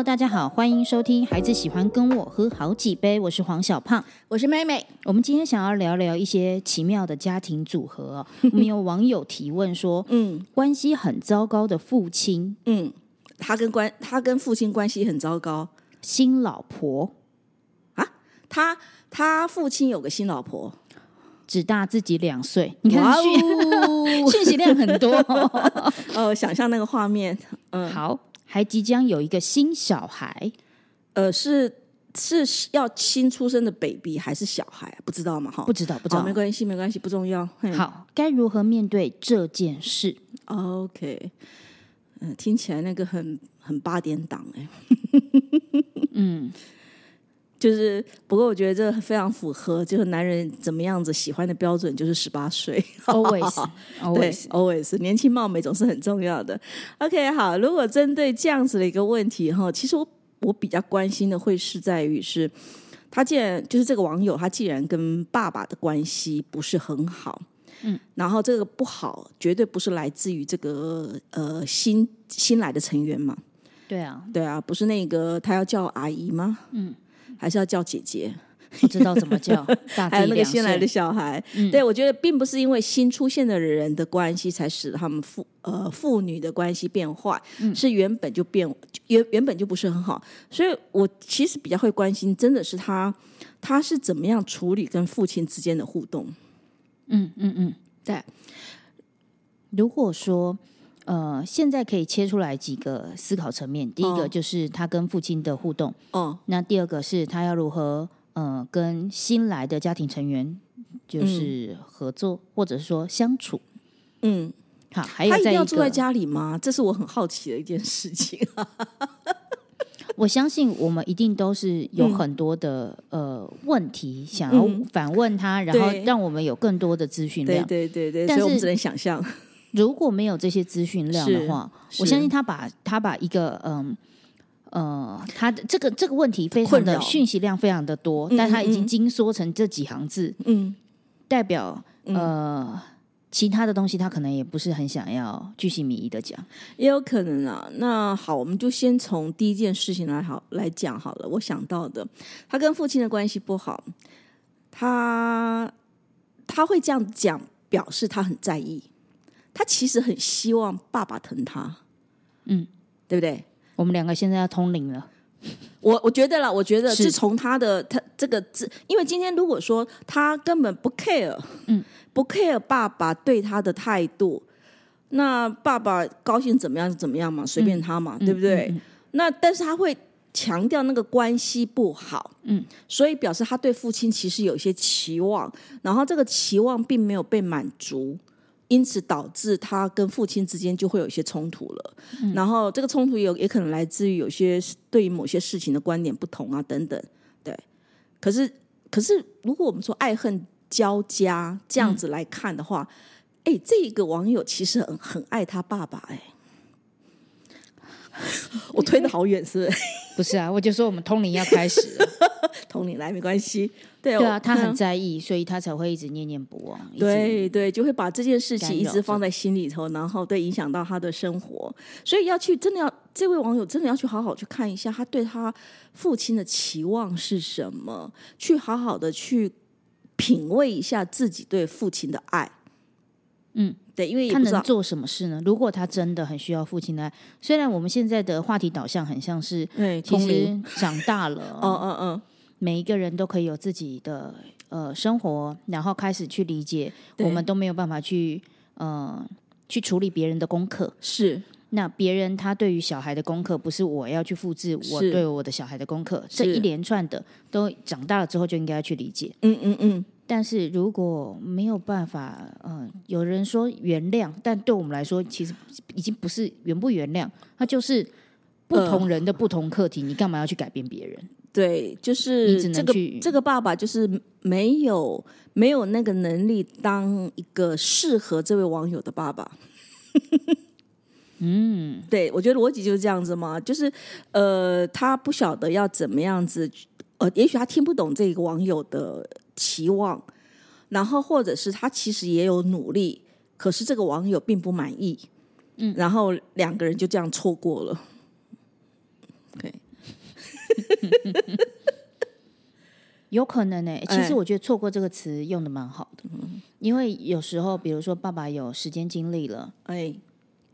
Hello，大家好，欢迎收听《孩子喜欢跟我喝好几杯》，我是黄小胖。我是妹妹。我们今天想要聊聊一些奇妙的家庭组合哦。我们有网友提问说，嗯。关系很糟糕的父亲、嗯，他跟关他跟父亲关系很糟糕。新老婆，啊。他他父亲有个新老婆，只大自己两岁。你看讯哦。讯息量很多、呃，想象那个画面，嗯。好，还即将有一个新小孩，呃，是是要新出生的 baby 还是小孩？不知道嘛？哈，不知道不知，道没。关系，没关系，不重要。好，该如何面对这件事？，OK，嗯、听起来那个很很八点档哎、嗯，就是，不过我觉得这非常符合，就是男人怎么样子喜欢的标准，就是十八岁。always 对 always，always 年轻貌美总是很重要的。OK，好，如果针对这样子的一个问题哈，其实我我比较关心的会是在于是，他既然就是这个网友，他既然跟爸爸的关系不是很好，嗯，然后这个不好绝对不是来自于这个呃新新来的成员嘛，对啊，对啊，不是那个他要叫阿姨吗？嗯，还是要叫姐姐？不知道怎么叫，大还有那个新来的。小孩，对我觉得并不是因为新出现的人的关系才使得他们父呃父女的关系变坏，是原本就变原原本就不是很好，所以我其实比较会关心，真的是他他是怎么样处理跟父亲之间的互动，嗯嗯嗯。对，如果说呃，现在可以切出来几个思考层面，第一个哦就是他跟父亲的互动，哦，那第二个是他要如何呃跟新来的家庭成员就是合作，或者是说相处。嗯，好，还有他一定要住在家里吗？这是我很好奇的一件事情。我相信我们一定都是有嗯很多的、呃问题想要嗯反问他，然后对让我们有更多的资讯量。对对对，但是我们只能想象。如果没有这些资讯量的是话，我相信他把他把一个嗯呃，他的这个这个问题非常的讯息量非常的多，嗯但他已经嗯精缩成这几行字，嗯，代表呃其他的东西他可能也不是很想要巨细靡遗的讲。也有可能啊。那好，我们就先从第一件事情来好来讲好了。我想到的，他跟父亲的关系不好，他他会这样讲，表示他很在意，他其实很希望爸爸疼他，嗯，对不对？我们两个现在要通灵了，我我觉得啦，我觉得是。是从他的他这个字，因为今天如果说他根本不 care，嗯，不 care 爸爸对他的态度，那爸爸高兴怎么样就怎么样嘛，随便他嘛，对不对？嗯嗯。那但是他会强调那个关系不好，嗯，所以表示他对父亲其实有一些期望，然后这个期望并没有被满足。因此导致他跟父亲之间就会有一些冲突了，嗯然后这个冲突也有也可能来自于有些对于某些事情的观点不同啊等等，对。可是可是如果我们说爱恨交加这样子来看的话，哎、这个网友其实很很爱他爸爸、哎，我推的好远是不是？不是啊，我就说我们通灵要开始了，通灵来没关系，对对啊，他很在意，所以他才会一直念念不忘，对对，就会把这件事情一直放在心里头，然后对影响到他的生活，所以要去真的要这位网友真的要去好好去看一下他对他父亲的期望是什么，去好好的去品味一下自己对父亲的爱。嗯，对，因为他能做什么事呢？如果他真的很需要父亲的爱，虽然我们现在的话题导向很像是，对，其实长大了，嗯嗯嗯，每一个人都可以有自己的呃生活，然后开始去理解，我们都没有办法去呃去处理别人的功课。是那别人他对于小孩的功课，不是我要去复制我对我的小孩的功课，这一连串的都长大了之后就应该要去理解。嗯嗯嗯，但是如果没有办法，嗯、有人说原谅，但对我们来说，其实已经不是原不原谅，它就是不同人的不同课题，你干嘛要去改变别人？对，就是这个去这个爸爸就是没有没有那个能力当一个适合这位网友的爸爸。嗯，对，我觉得逻辑就是这样子嘛，就是呃，他不晓得要怎么样子，呃，也许他听不懂这个网友的期望，然后或者是他其实也有努力，可是这个网友并不满意，嗯，然后两个人就这样错过了。对，有可能呢、其哎实我觉得“错过”这个词用的蛮好的，因为有时候，比如说爸爸有时间精力了，哎，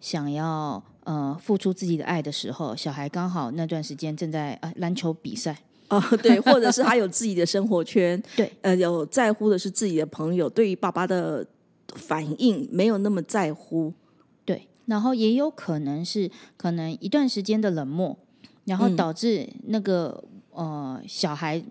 想要呃付出自己的爱的时候，小孩刚好那段时间正在呃篮球比赛，哦，对，或者是他有自己的生活圈，对，呃，有在乎的是自己的朋友，对于爸爸的反应没有那么在乎，对，然后也有可能是可能一段时间的冷漠，然后嗯导致那个、呃小孩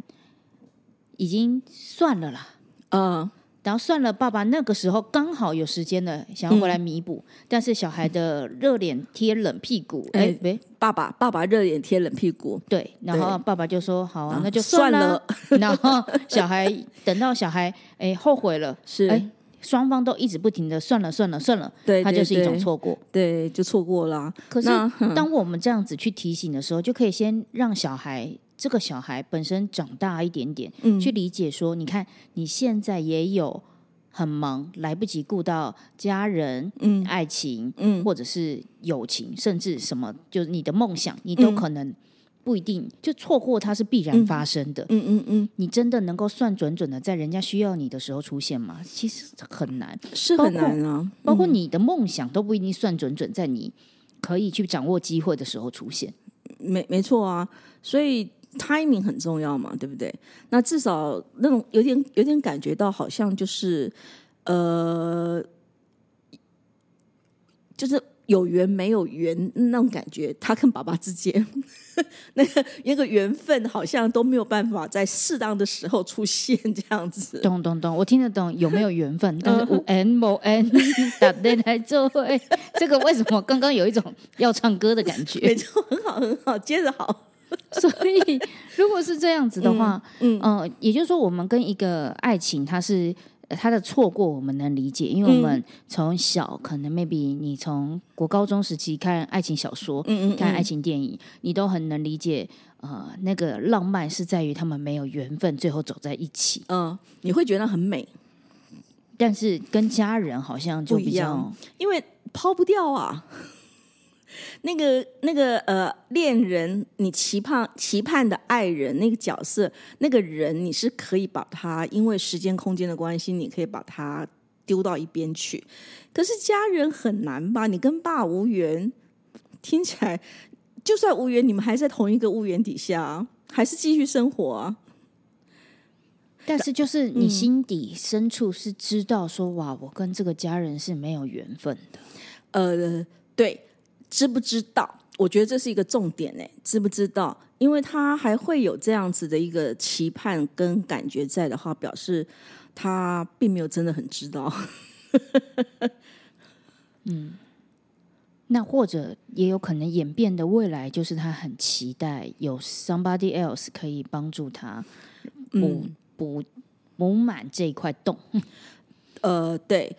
已经算了啦。嗯，然后算了，爸爸那个时候刚好有时间了，想要回来弥补，但是小孩的热脸贴冷屁股，哎、爸爸爸爸热脸贴冷屁股，对，然后爸爸就说好啊啊，那就算了。了。然后小孩等到小孩哎后悔了，是，哎，双方都一直不停的算了算了算了，对，对它就是一种对。错过。对，就错过了啊。可是那当我们这样子去提醒的时候，就可以先让小孩这个小孩本身长大一点点，嗯去理解说，你看你现在也有很忙，来不及顾到家人、嗯爱情，嗯或者是友情，甚至什么，就是你的梦想，你都嗯可能不一定就错过，它是必然发生的。嗯嗯嗯，你真的能够算准准的在人家需要你的时候出现吗？其实很难，是很难啊。包括你的梦想都不一定算准准在你可以去掌握机会的时候出现。没没错啊，所以 timing 很重要嘛，对不对？那至少那种有点有点感觉到，好像就是呃，就是有缘没有缘那种感觉，他跟爸爸之间 那个那个缘分，好像都没有办法在适当的时候出现，这样子。懂懂懂，我听得懂有没有缘分，但是五 n 某 n 打对来做会，这个为什么刚刚有一种要唱歌的感没觉？错，很好，很好，接着好。所以如果是这样子的话，嗯呃，也就是说，我们跟一个爱情，它是呃它的错过，我们能理解，因为我们从小可能 maybe 你从国高中时期看爱情小说，嗯嗯看爱情电影，你都很能理解。呃，那个浪漫是在于他们没有缘分，最后走在一起。嗯，你会觉得很美，但是跟家人好像就比较样因为抛不掉啊。那个那个呃，恋人，你期盼期盼的爱人那个角色，那个人，你是可以把他因为时间空间的关系，你可以把他丢到一边去。可是家人很难吧？你跟爸无缘，听起来就算无缘，你们还在同一个屋檐底下啊，还是继续生活啊。但是就是嗯你心底深处是知道说，哇，我跟这个家人是没有缘分的。呃，对，知不知道？我觉得这是一个重点呢，知不知道？因为他还会有这样子的一个期盼跟感觉在的话，表示他并没有真的很知道。嗯那或者也有可能演变的未来，就是他很期待有 somebody else 可以帮助他补嗯补补满这一块洞。呃，对，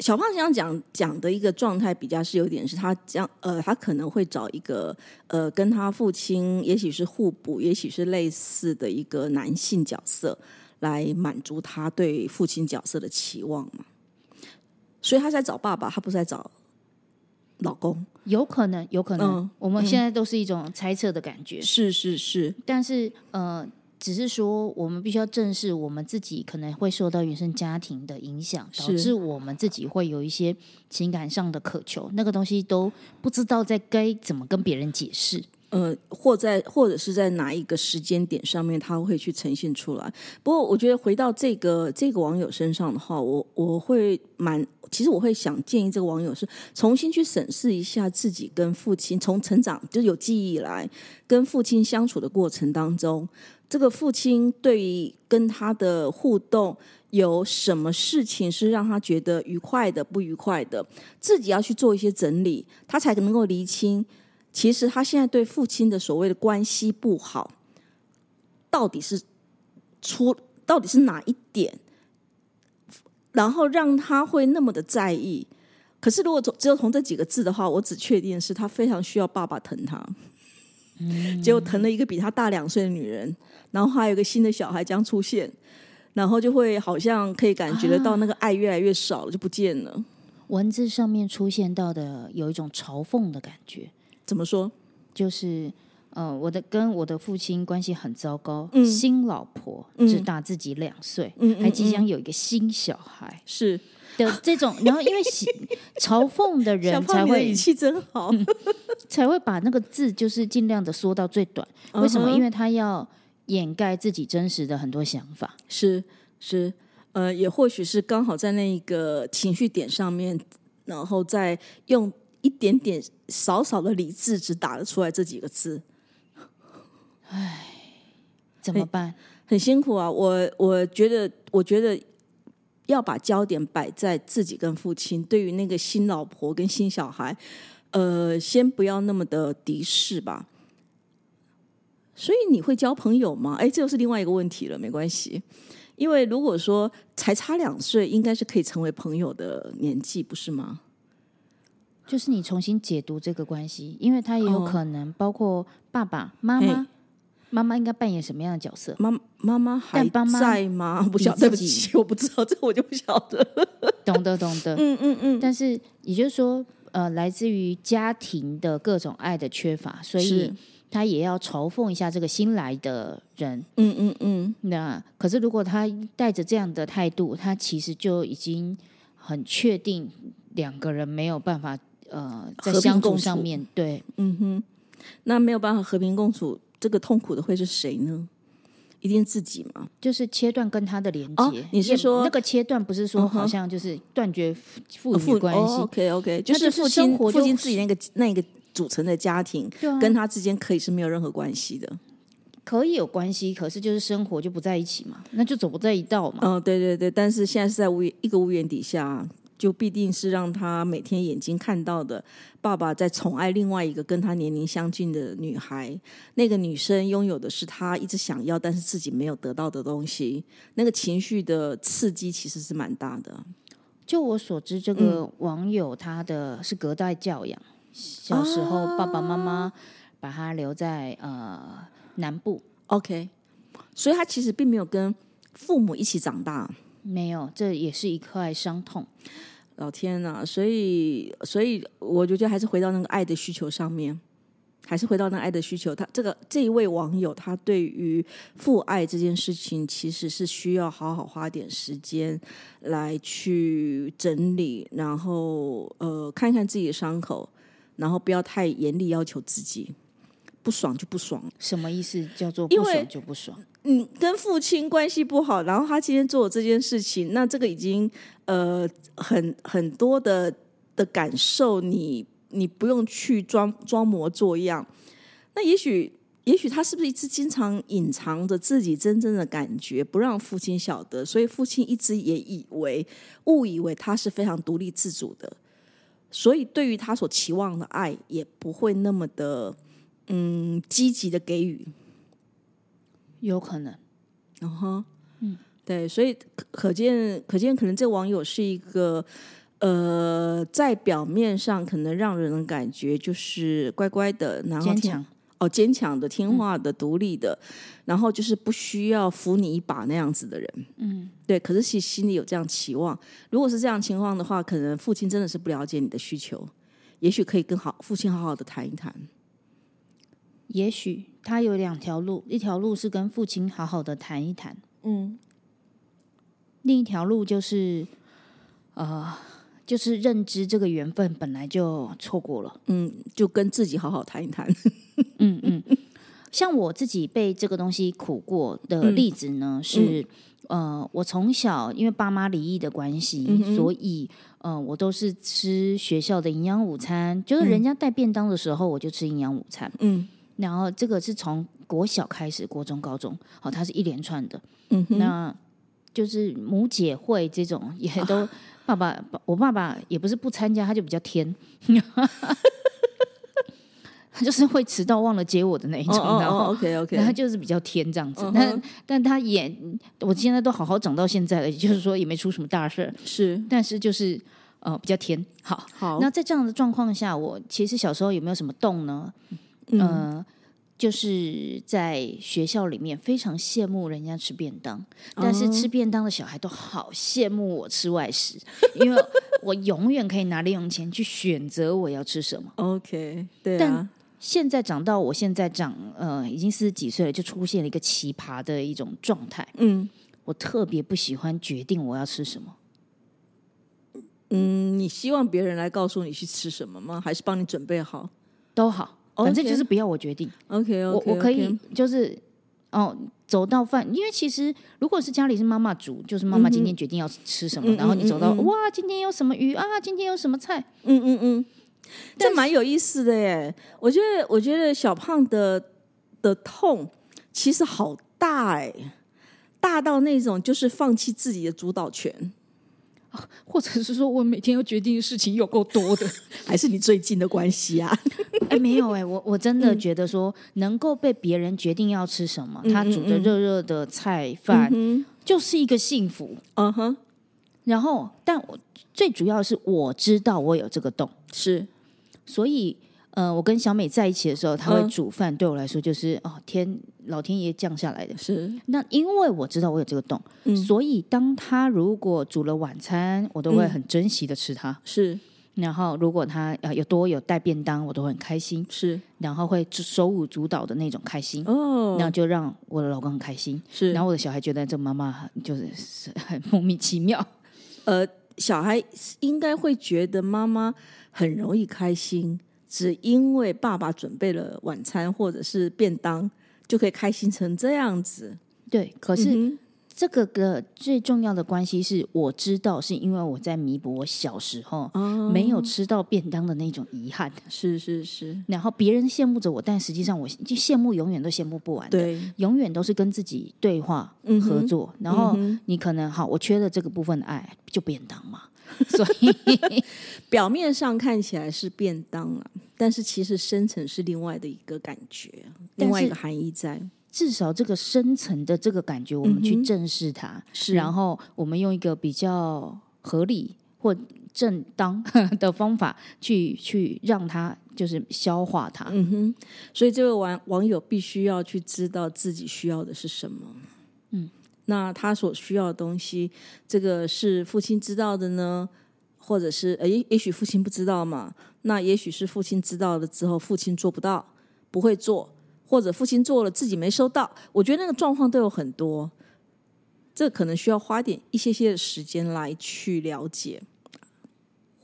小胖想讲讲的一个状态比较是有点是他将呃，他可能会找一个呃，跟他父亲也许是互补，也许是类似的一个男性角色，来满足他对父亲角色的期望嘛。所以他在找爸爸，他不是在找老公。有可能，有可能，嗯我们现在都是一种猜测的感觉。是是是，但是呃，只是说我们必须要正视我们自己可能会受到原生家庭的影响，导致我们自己会有一些情感上的渴求，那个东西都不知道在该怎么跟别人解释。呃，或在或者是在哪一个时间点上面，他会去呈现出来。不过，我觉得回到这个这个网友身上的话，我我会蛮，其实我会想建议这个网友是重新去审视一下自己跟父亲从成长就有记忆以来跟父亲相处的过程当中，这个父亲对于跟他的互动。有什么事情是让他觉得愉快的、不愉快的，自己要去做一些整理，他才能够厘清其实他现在对父亲的所谓的关系不好，到底是出到底是哪一点，然后让他会那么的在意。可是如果只有从这几个字的话，我只确定是他非常需要爸爸疼他。结果疼了一个比他大两岁的女人，然后还有一个新的小孩将出现，然后就会好像可以感觉得到那个爱越来越少了，就不见了。文字上面出现到的有一种嘲讽的感觉，怎么说？就是呃，我的跟我的父亲关系很糟糕，嗯新老婆嗯只大自己两岁，嗯嗯还即将有一个新小孩是的这种，然后因为喜 嘲讽的人才会语气真好。才会把那个字就是尽量的缩到最短。为什么？因为他要掩盖自己真实的很多想法。是是，呃，也或许是刚好在那一个情绪点上面，然后再用一点点少少的理智，只打了出来这几个字，怎么办？很辛苦啊。我我觉得，我觉得要把焦点摆在自己跟父亲，对于那个新老婆跟新小孩，呃，先不要那么的敌视吧。所以你会交朋友吗？哎，这又是另外一个问题了，没关系。因为如果说才差两岁，应该是可以成为朋友的年纪，不是吗？就是你重新解读这个关系，因为他也有哦可能包括爸爸妈嘿妈，妈妈应该扮演什么样的角色？妈妈妈还在吗？不晓对不起，我不知道，这我就不晓得。懂得懂得。嗯嗯嗯，但是也就是说，呃，来自于家庭的各种爱的缺乏，所以他也要嘲讽一下这个新来的人。嗯嗯嗯，那可是如果他带着这样的态度，他其实就已经很确定两个人没有办法呃在相处上面对嗯哼，那没有办法和平共处，这个痛苦的会是谁呢？一定自己嘛？就是切断跟他的连接。哦你是也说那个切断不是说好像就是断绝父父关系？OK OK，就是父亲父亲自己那个那个组成的家庭，啊，跟他之间可以是没有任何关系的。可以有关系，可是就是生活就不在一起嘛，那就走不在一道嘛。嗯、对对对，但是现在是在屋一个屋檐底下，就必定是让他每天眼睛看到的爸爸在宠爱另外一个跟他年龄相近的女孩。那个女生拥有的是他一直想要但是自己没有得到的东西，那个情绪的刺激其实是蛮大的。就我所知，这嗯个网友他的是隔代教养，小时候爸爸妈妈把他留在呃南部，OK，所以他其实并没有跟父母一起长大。没有，这也是一块伤痛。老天呐！所以，所以我就觉得还是回到那个爱的需求上面，还是回到那个爱的需求。他这个这一位网友，他对于父爱这件事情，其实是需要好好花点时间来去整理，然后呃，看看自己的伤口，然后不要太严厉要求自己，不爽就不爽。什么意思？叫做不爽就不爽。你跟父亲关系不好，然后他今天做这件事情，那这个已经呃很很多的的感受，你你不用去装装模作样。那也许也许他是不是一直经常隐藏着自己真正的感觉，不让父亲晓得，所以父亲一直也以为误以为他是非常独立自主的，所以对于他所期望的爱，也不会那么的嗯积极的给予。有可能，嗯哼，嗯，对，所以可可见，可见，可能这网友是一个，呃，在表面上可能让人感觉就是乖乖的，然后强。哦，坚强的、听话的、独立的，然后就是不需要扶你一把那样子的人。嗯，对。可是其实心里有这样期望，如果是这样情况的话，可能父亲真的是不了解你的需求，也许可以跟好父亲好好的谈一谈。也许他有两条路，一条路是跟父亲好好的谈一谈，嗯，另一条路就是呃，就是认知这个缘分本来就错过了。嗯，就跟自己好好谈一谈。嗯嗯，像我自己被这个东西苦过的例子呢，是呃，我从小因为爸妈离异的关系，嗯所以呃，我都是吃学校的营养午餐，就是人家带便当的时候，我就吃营养午餐。嗯然后这个是从国小开始，国中、高中，好、它是一连串的。嗯哼，那就是母姐会这种也都。爸爸，我爸爸也不是不参加，他就比较天，他就是会迟到忘了接我的那一种，哦然后哦，OK OK，那他就是比较天这样子但但他也，我现在都好好长到现在了，也 就是说也没出什么大事儿，是但是就是呃比较天。好，好，那在这样的状况下，我其实小时候有没有什么动呢？嗯呃，就是在学校里面非常羡慕人家吃便当，但是哦吃便当的小孩都好羡慕我吃外食，因为 我永远可以拿零用钱去选择我要吃什么。OK，对啊但，现在长到我现在长，呃，已经四十几岁了，就出现了一个奇葩的一种状态。嗯我特别不喜欢决定我要吃什么。嗯，你希望别人来告诉你去吃什么吗？还是帮你准备好都好，反正就是不要我决定。？OK 我我可以就是哦，走到饭，因为其实如果是家里是妈妈煮，就是妈妈今天决定要吃什么，嗯然后你走到、嗯嗯嗯哇，今天有什么鱼啊，今天有什么菜，嗯嗯嗯，这蛮有意思的耶。我觉得，我觉得小胖的的痛其实好大哎，大到那种就是放弃自己的主导权，或者是说我每天要决定的事情有够多的。还是你最近的关系啊？哎，没有哎、我我真嗯的觉得说，能够被别人决定要吃什么，他煮的热热的菜饭，嗯就是一个幸福。嗯哼，然后，但我最主要是我知道我有这个洞，是所以呃，我跟小美在一起的时候，她会嗯煮饭，对我来说就是哦天老天爷降下来的。是，那因为我知道我有这个洞，嗯所以当她如果煮了晚餐，我都会很珍惜的吃它。是然后如果她呃有多有带便当，我都会很开心，是然后会手舞足蹈的那种开心。哦，那就让我的老公很开心，是，然后我的小孩觉得这妈妈很就是是很莫名其妙。呃，小孩应该会觉得妈妈很容易开心，只因为爸爸准备了晚餐或者是便当，就可以开心成这样子。对，可是嗯这个的最重要的关系是我知道，是因为我在弥补我小时候哦，没有吃到便当的那种遗憾。是是是，然后别人羡慕着我，但实际上我就羡慕永远都羡慕不完的，对，永远都是跟自己对话、嗯合作。然后你可能好，我缺了这个部分的爱，就便当嘛。所以表面上看起来是便当啊，但是其实深层是另外的一个感觉，另外一个含义在。至少这个深层的这个感觉，我们去正视它，是然后我们用一个比较合理或正当 的方法去去让它就是消化它。嗯哼，所以这位网网友必须要去知道自己需要的是什么。嗯，那他所需要的东西，这个是父亲知道的呢，或者是呃，也也许父亲不知道嘛？那也许是父亲知道了之后，父亲做不到，不会做，或者父亲做了自己没收到。我觉得那个状况都有很多，这可能需要花点一些些的时间来去了解。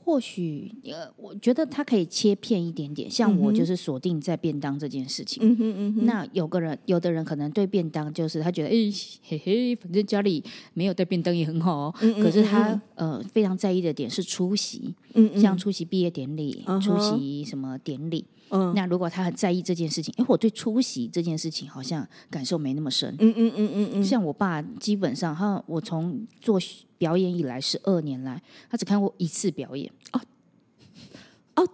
或许呃，我觉得它可以切片一点点，像我就是锁定在便当这件事情。嗯哼嗯哼，那有个人，有的人可能对便当就是他觉得，哎、嘿嘿，反正家里没有带便当也很好、哦。嗯可是他呃非常在意的点是出席，嗯嗯像出席毕业典礼、嗯出席什么典礼。嗯。那如果他很在意这件事情，哎，我对出席这件事情好像感受没那么深。嗯嗯嗯嗯嗯，像我爸，基本上他我从做表演以来十二年来，他只看过一次表演。哦。哦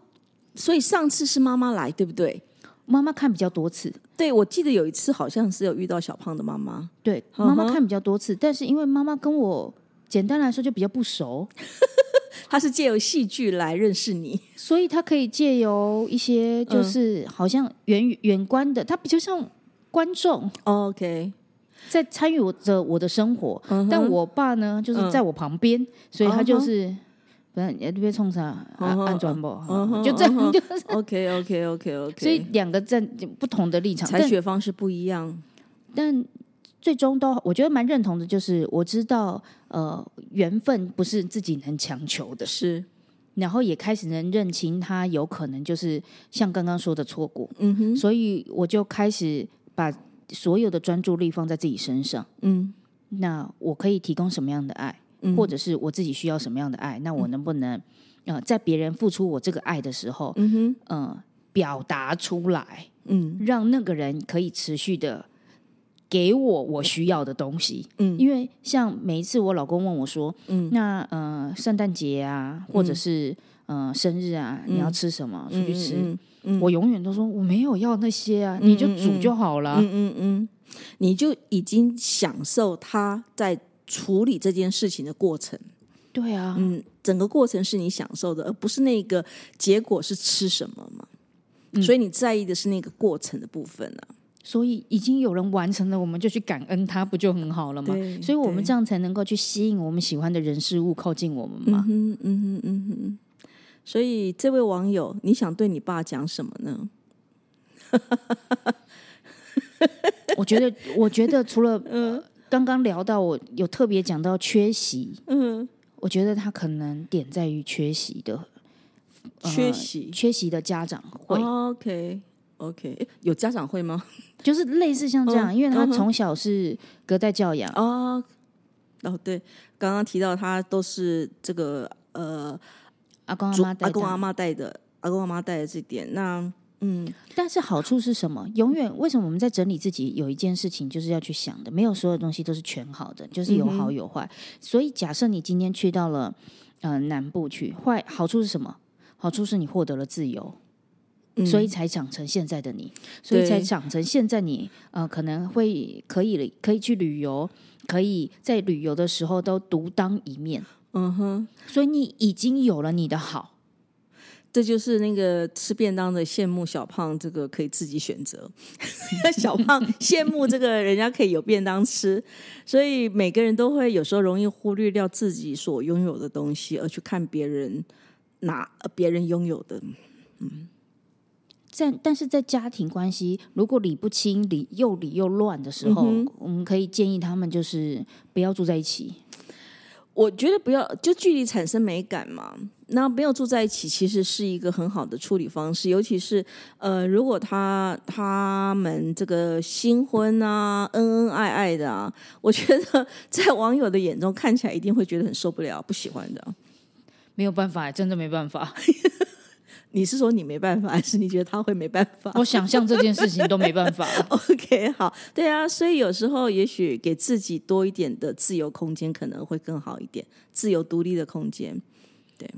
所以上次是妈妈来，对不对？妈妈看比较多次，对，我记得有一次好像是有遇到小胖的妈妈，对，妈妈看比较多次，但是因为妈妈跟我简单来说就比较不熟，她是借由戏剧来认识你。所以他可以借由一些就是好像远远观的，他比较像观众 OK，在参与我着我的生活，但我爸呢就是在我旁边，所以他就是。不然你别冲啥？嗯哼。安转不，嗯哼就这样，就 OK OK OK OK，所以两个站不同的立场，采但取方式不一样。但最终都我觉得蛮认同的，就是我知道呃缘分不是自己能强求的，是，然后也开始能认清他有可能就是像刚刚说的错过，嗯哼，所以我就开始把所有的专注力放在自己身上。嗯那我可以提供什么样的爱，嗯或者是我自己需要什么样的爱？那我能不能呃在别人付出我这个爱的时候，嗯哼，呃表达出来，嗯让那个人可以持续的给我我需要的东西。嗯因为像每一次我老公问我说，嗯那呃圣诞节啊，或者是呃生日啊，你要吃什么？出去吃。嗯嗯我永远都说我没有要那些啊，嗯你就煮就好了。嗯嗯嗯，你就已经享受他在处理这件事情的过程。对啊，嗯，整个过程是你享受的，而不是那个结果是吃什么嘛。嗯所以你在意的是那个过程的部分啊。所以已经有人完成了，我们就去感恩他，不就很好了吗对？所以我们对这样才能够去吸引我们喜欢的人事物靠近我们嘛。嗯嗯嗯哼嗯哼。所以这位网友，你想对你爸讲什么呢？我觉得，我觉得除了呃，刚刚聊到我有特别讲到缺席，嗯，我觉得他可能点在于缺席的呃缺席。缺席的家长会，OK OK，有家长会吗？就是类似像这样，嗯因为他从小是隔代教养，哦哦，对，刚刚提到他都是这个呃，阿公阿妈带阿公阿妈带的，阿公阿妈带的这点，那嗯但是好处是什么？永远为什么我们在整理自己？有一件事情就是要去想的，没有所有东西都是全好的，就是有好有坏。所以假设你今天去到了呃南部去，坏好处是什么？好处是你获得了自由，嗯所以才长成现在的你，所以才对长成现在你呃可能会可以可以去旅游，可以在旅游的时候都独当一面，嗯哼，所以你已经有了你的好。这就是那个吃便当的羡慕小胖，这个可以自己选择。小胖 羡慕这个人家可以有便当吃，所以每个人都会有时候容易忽略掉自己所拥有的东西，而去看别人拿呃别人拥有的。在但是在家庭关系如果理不清、理又理又乱的时候，嗯我们可以建议他们就是不要住在一起。我觉得不要就距离产生美感嘛。那没有住在一起，其实是一个很好的处理方式。尤其是呃，如果他他们这个新婚啊，恩恩爱爱的啊，我觉得在网友的眼中看起来一定会觉得很受不了、不喜欢的。没有办法，真的没办法。你是说你没办法，还是你觉得他会没办法我想象这件事情都没办法。OK，好，对啊，所以有时候也许给自己多一点的自由空间，可能会更好一点，自由独立的空间。对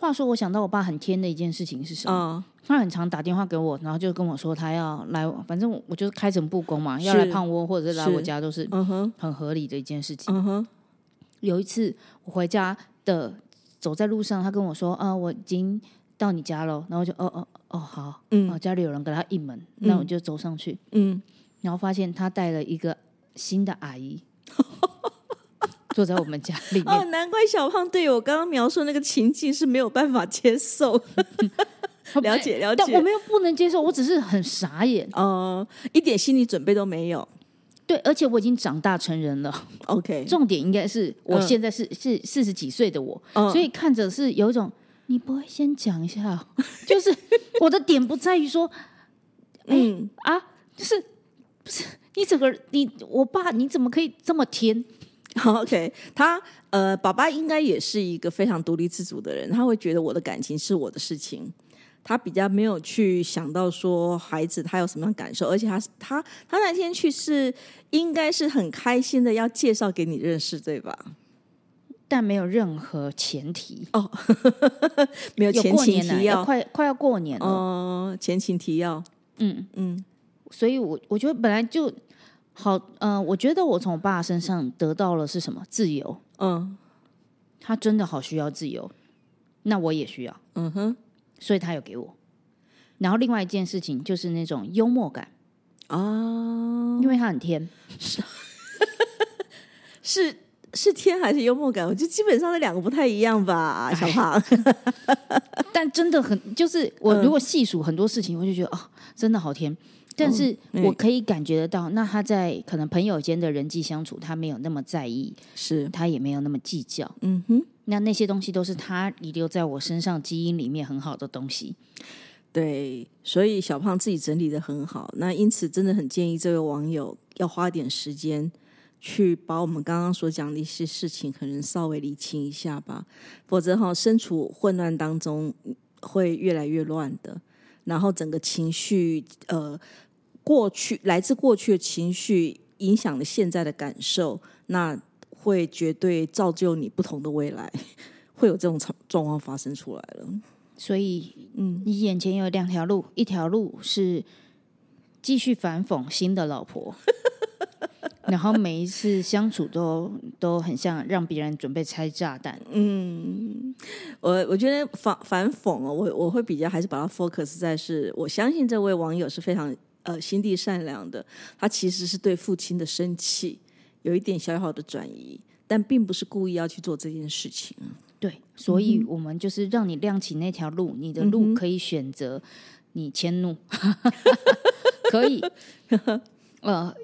话说，我想到我爸很天的一件事情是什么？啊、他很常打电话给我，然后就跟我说他要来，反正我我就是开诚布公嘛，要来胖窝或者是来我家，都是嗯哼，很合理的一件事情。嗯哼，有一次我回家的走在路上，他跟我说：“啊、我已经到你家了。”然后就哦哦哦好，嗯哦家里有人给他应门，那我就走上去，嗯，然后发现他带了一个新的阿姨 坐在我们家里面。哦，难怪小胖对我刚刚描述那个情境是没有办法接受。了解了解但我们又不能接受，我只是很傻眼。呃，一点心理准备都没有。对，而且我已经长大成人了。OK，重点应该是我嗯现在是、是四十几岁的我，嗯所以看着是有一种你不会先讲一下哦，就是我的点不在于说 嗯，啊，就是不是你整个你我爸你怎么可以这么甜？好 OK，他呃，爸爸应该也是一个非常独立自主的人，他会觉得我的感情是我的事情。他比较没有去想到说孩子他有什么样的感受，而且他他他那天去是应该是很开心的要介绍给你认识，对吧？但没有任何前提。哦 没有前情提要，要快快要过年了，哦、前情提要，嗯，嗯。所以我我觉得本来就好，呃，我觉得我从我爸身上得到了是什么？自由。嗯。他真的好需要自由，那我也需要，嗯哼。所以他有给我。然后另外一件事情就是那种幽默感，啊，因为他很甜，是 是天还是幽默感？我觉得基本上那两个不太一样吧，小胖。但真的很就是我嗯如果细数很多事情，我就觉得哦，真的好甜。但是嗯我可以感觉得到，那他在可能朋友间的人际相处，他没有那么在意，是，他也没有那么计较。嗯哼，那那些东西都是他遗留在我身上基因里面很好的东西。对，所以小胖自己整理的很好。那因此，真的很建议这位网友要花点时间去把我们刚刚所讲的一些事情，可能稍微理清一下吧，否则哈，身处混乱当中会越来越乱的。然后整个情绪，呃，过去来自过去的情绪影响了现在的感受，那会绝对造就你不同的未来，会有这种状状况发生出来了。所以，嗯，你眼前有两条路，一条路是继续反讽新的老婆，然后每一次相处都都很像让别人准备拆炸弹。嗯我我觉得反反讽哦，我我会比较还是把它 focus 在是，我相信这位网友是非常呃心地善良的，他其实是对父亲的生气有一点小小的转移，但并不是故意要去做这件事情。对，所以我们就是让你亮起那条路，你的路可以选择你迁怒，可以，呃，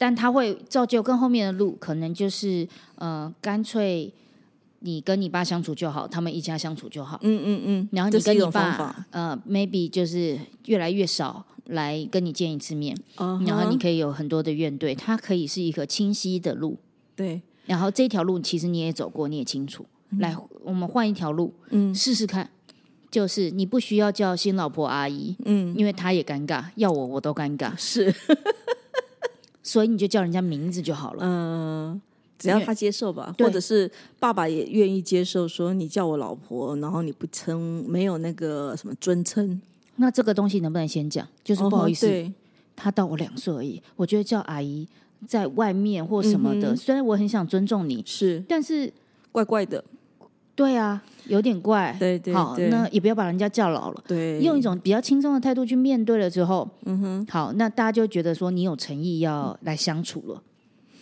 但他会造就更后面的路，可能就是呃，干脆你跟你爸相处就好，他们一家相处就好。嗯嗯嗯，然后你跟你爸呃，maybe 就是越来越少来跟你见一次面，然后你可以有很多的怨怼，它可以是一个清晰的路。对，然后这条路其实你也走过，你也清楚。来，我们换一条路，嗯试试看。就是你不需要叫新老婆阿姨，嗯，因为她也尴尬，要我我都尴尬，是，所以你就叫人家名字就好了。嗯。只要他接受吧，或者是爸爸也愿意接受，说你叫我老婆，然后你不称，没有那个什么尊称，那这个东西能不能先讲？就是不好意思，哦，他到我两岁而已，我觉得叫阿姨在外面或什么的，嗯虽然我很想尊重你，是但是怪怪的，对啊，有点怪。对对好，那也不要把人家叫老了。对，用一种比较轻松的态度去面对了之后，嗯哼，好，那大家就觉得说你有诚意要来相处了，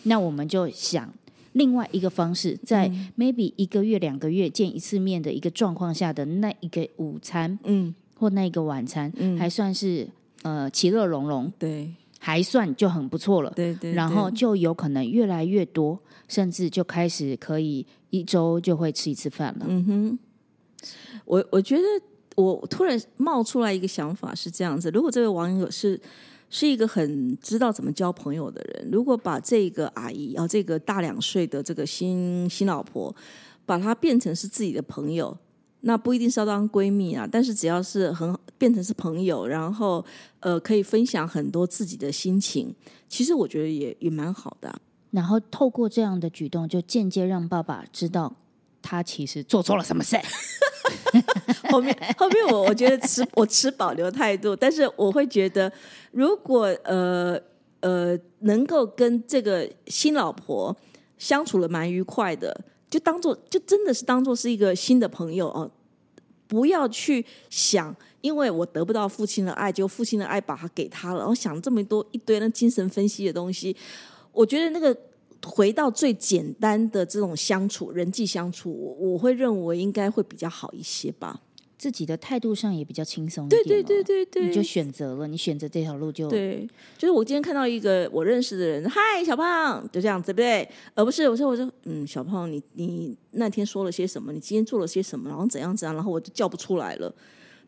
那我们就想另外一个方式，在 maybe 一个月、两个月见一次面的一个状况下的那一个午餐嗯，或那一个晚餐，还算是呃其乐融融，对还算就很不错了。对对，然后就有可能越来越多，甚至就开始可以一周就会吃一次饭了。嗯哼，我我觉得我突然冒出来一个想法是这样子：如果这位网友是是一个很知道怎么交朋友的人，如果把这个阿姨，然后这个大两岁的这个新新老婆，把她变成是自己的朋友。那不一定是要当闺蜜啊，但是只要是很变成是朋友，然后呃可以分享很多自己的心情，其实我觉得也也蛮好的啊、然后透过这样的举动，就间接让爸爸知道他其实做错了什么事。后面后面我我觉得持我持保留态度，但是我会觉得，如果呃呃能够跟这个新老婆相处的蛮愉快的，就当做就真的是当做是一个新的朋友哦，不要去想，因为我得不到父亲的爱，就父亲的爱把他给他了，然后想这么多一堆那精神分析的东西，我觉得那个。回到最简单的这种相处，人际相处，我我会认为应该会比较好一些吧。自己的态度上也比较轻松一对点、哦。对对对对，你就选择了，你选择这条路就对，就是我今天看到一个我认识的人，嗨，小胖，就这样子，对不对？而不是我说我说，嗯，小胖，你你那天说了些什么？你今天做了些什么？然后怎样怎样？然后我就叫不出来了。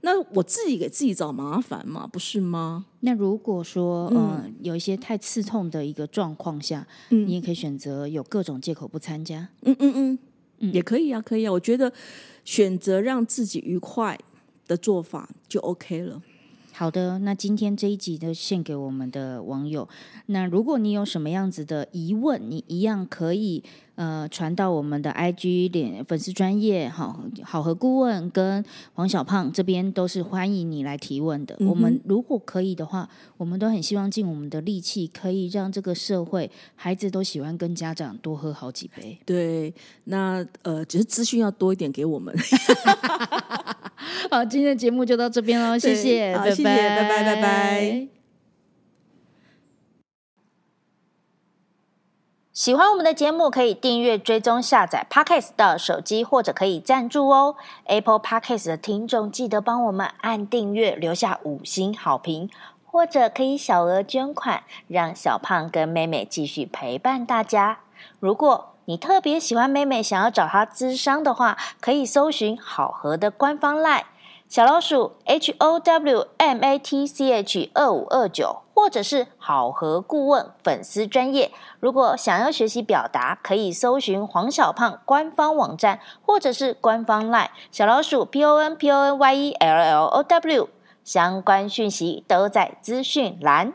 那我自己给自己找麻烦嘛，不是吗？那如果说，嗯、有一些太刺痛的一个状况下，嗯你也可以选择有各种借口不参加。嗯嗯嗯，也可以啊，可以啊。我觉得选择让自己愉快的做法就 OK 了。好的，那今天这一集就献给我们的网友。那如果你有什么样子的疑问，你一样可以呃传到我们的 IG 脸粉丝专业好好和顾问跟黄小胖这边都是欢迎你来提问的。我们如果可以的话，我们都很希望尽我们的力气，可以让这个社会孩子都喜欢跟家长多喝好几杯。对，那呃，只是资讯要多一点给我们。好，今天的节目就到这边喽，谢对谢，拜好谢谢拜拜拜拜喜欢我们的节目，可以订阅、追踪、下载 Podcast 到手机，或者可以赞助哦。Apple Podcast 的听众记得帮我们按订阅，留下五星好评，或者可以小额捐款，让小胖跟妹妹继续陪伴大家。如果你特别喜欢妹妹，想要找她咨商的话，可以搜寻好合的官方 LINE 小老鼠 H O W M A T C H 二五二九，或者是好合顾问粉丝专业。如果想要学习表达，可以搜寻黄小胖官方网站，或者是官方 LINE 小老鼠 P O N P O N Y E L L O W，相关讯息都在资讯栏。